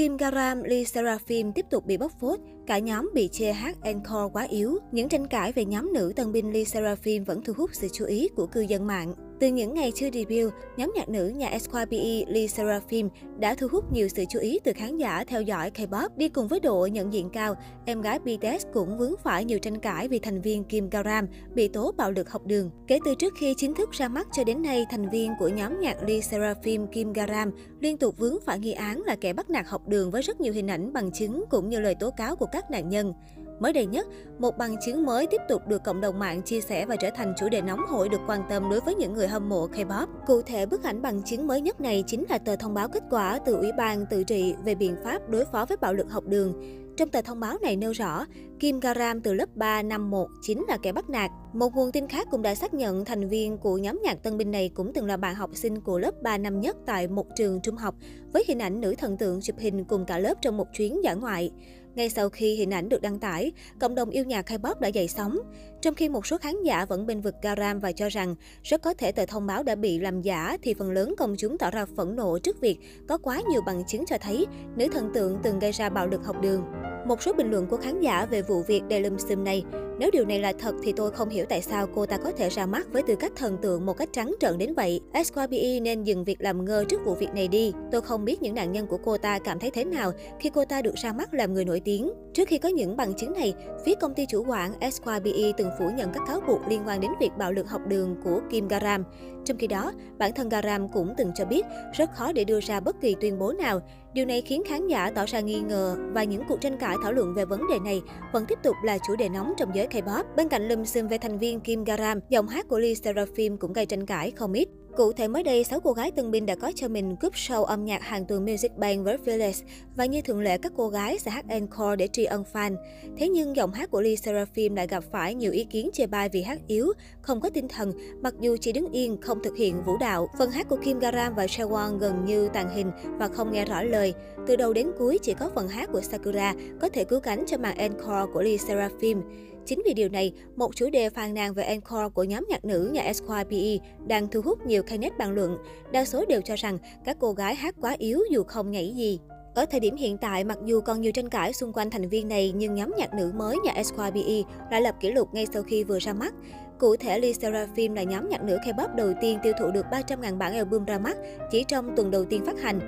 Kim Garam, Lee Seraphim tiếp tục bị bóc phốt, cả nhóm bị chê hát encore quá yếu. Những tranh cãi về nhóm nữ tân binh Lee Seraphim vẫn thu hút sự chú ý của cư dân mạng. Từ những ngày chưa debut, nhóm nhạc nữ nhà SYBE Lee Seraphim đã thu hút nhiều sự chú ý từ khán giả theo dõi K-pop. Đi cùng với độ nhận diện cao, em gái BTS cũng vướng phải nhiều tranh cãi vì thành viên Kim Garam bị tố bạo lực học đường. Kể từ trước khi chính thức ra mắt cho đến nay, thành viên của nhóm nhạc Lee Seraphim Kim Garam liên tục vướng phải nghi án là kẻ bắt nạt học đường với rất nhiều hình ảnh bằng chứng cũng như lời tố cáo của các nạn nhân. Mới đây nhất, một bằng chứng mới tiếp tục được cộng đồng mạng chia sẻ và trở thành chủ đề nóng hổi được quan tâm đối với những người hâm mộ K-pop. Cụ thể, bức ảnh bằng chứng mới nhất này chính là tờ thông báo kết quả từ Ủy ban tự trị về biện pháp đối phó với bạo lực học đường. Trong tờ thông báo này nêu rõ, Kim Garam từ lớp 3 năm 1 chính là kẻ bắt nạt. Một nguồn tin khác cũng đã xác nhận thành viên của nhóm nhạc tân binh này cũng từng là bạn học sinh của lớp 3 năm nhất tại một trường trung học, với hình ảnh nữ thần tượng chụp hình cùng cả lớp trong một chuyến dã ngoại. Ngay sau khi hình ảnh được đăng tải, cộng đồng yêu nhạc K-pop đã dậy sóng. Trong khi một số khán giả vẫn bên vực Garam và cho rằng rất có thể tờ thông báo đã bị làm giả, thì phần lớn công chúng tỏ ra phẫn nộ trước việc có quá nhiều bằng chứng cho thấy nữ thần tượng từng gây ra bạo lực học đường. Một số bình luận của khán giả về vụ việc đầy lùm xùm này, nếu điều này là thật thì tôi không hiểu tại sao cô ta có thể ra mắt với tư cách thần tượng một cách trắng trợn đến vậy. SYBE nên dừng việc làm ngơ trước vụ việc này đi. Tôi không biết những nạn nhân của cô ta cảm thấy thế nào khi cô ta được ra mắt làm người nổi tiếng. Trước khi có những bằng chứng này, phía công ty chủ quản SYBE từng phủ nhận các cáo buộc liên quan đến việc bạo lực học đường của Kim Garam. Trong khi đó, bản thân Garam cũng từng cho biết rất khó để đưa ra bất kỳ tuyên bố nào. Điều này khiến khán giả tỏ ra nghi ngờ và những cuộc tranh cãi thảo luận về vấn đề này vẫn tiếp tục là chủ đề nóng trong giới K-pop. Bên cạnh lùm xùm về thành viên Kim Garam, giọng hát của Lee Seraphim cũng gây tranh cãi không ít. Cụ thể mới đây, 6 cô gái tân binh đã có cho mình cúp show âm nhạc hàng tuần Music Bank với Phyllis và như thường lệ các cô gái sẽ hát encore để tri ân fan. Thế nhưng giọng hát của Lee Seraphim lại gặp phải nhiều ý kiến chê bai vì hát yếu, không có tinh thần, mặc dù chỉ đứng yên không thực hiện vũ đạo. Phần hát của Kim Garam và Chaewon gần như tàn hình và không nghe rõ lời. Từ đầu đến cuối chỉ có phần hát của Sakura có thể cứu cánh cho màn encore của Lee Seraphim. Chính vì điều này, một chủ đề phàn nàn về encore của nhóm nhạc nữ nhà SYPE đang thu hút nhiều Knet bàn luận. Đa số đều cho rằng các cô gái hát quá yếu dù không nhảy gì. Ở thời điểm hiện tại, mặc dù còn nhiều tranh cãi xung quanh thành viên này, nhưng nhóm nhạc nữ mới nhà SYBE đã lập kỷ lục ngay sau khi vừa ra mắt. Cụ thể, Lee Seraphim là nhóm nhạc nữ K-pop đầu tiên tiêu thụ được 300.000 bản album ra mắt chỉ trong tuần đầu tiên phát hành.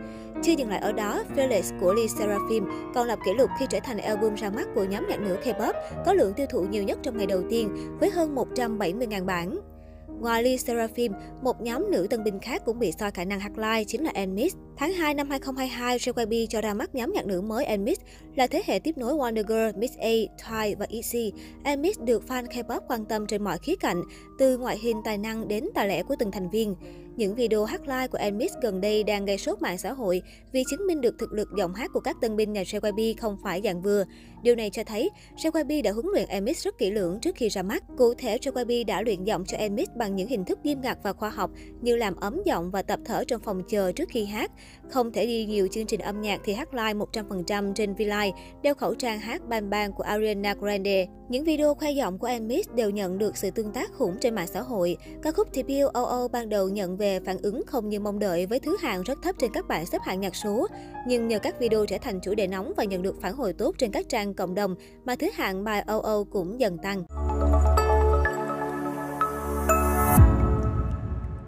Chưa dừng lại ở đó, Fearless của Lee Seraphim còn lập kỷ lục khi trở thành album ra mắt của nhóm nhạc nữ K-pop có lượng tiêu thụ nhiều nhất trong ngày đầu tiên với hơn 170.000 bản. Ngoài Lee Seraphim, một nhóm nữ tân binh khác cũng bị soi khả năng hát live chính là Enmix. Tháng 2 năm 2022, JYP cho ra mắt nhóm nhạc nữ mới Enmix là thế hệ tiếp nối Wonder Girl, Miss A, Twice và EC. Enmix được fan K-pop quan tâm trên mọi khía cạnh, từ ngoại hình tài năng đến tài lẻ của từng thành viên. Những video hát live của Enmix gần đây đang gây sốt mạng xã hội vì chứng minh được thực lực giọng hát của các tân binh nhà JYP không phải dạng vừa. Điều này cho thấy JYP đã huấn luyện Enmix rất kỹ lưỡng trước khi ra mắt. Cụ thể, JYP đã luyện giọng cho Enmix bằng những hình thức nghiêm ngặt và khoa học như làm ấm giọng và tập thở trong phòng chờ trước khi hát. Không thể đi nhiều chương trình âm nhạc thì hát live 100% trên V-Live, đeo khẩu trang hát Bang Bang của Ariana Grande. Những video khoe giọng của Enmix đều nhận được sự tương tác khủng trên mạng xã hội. Ca khúc Debut OO ban đầu nhận về phản ứng không như mong đợi với thứ hạng rất thấp trên các bảng xếp hạng nhạc số. Nhưng nhờ các video trở thành chủ đề nóng và nhận được phản hồi tốt trên các trang cộng đồng, mà thứ hạng bài OO cũng dần tăng.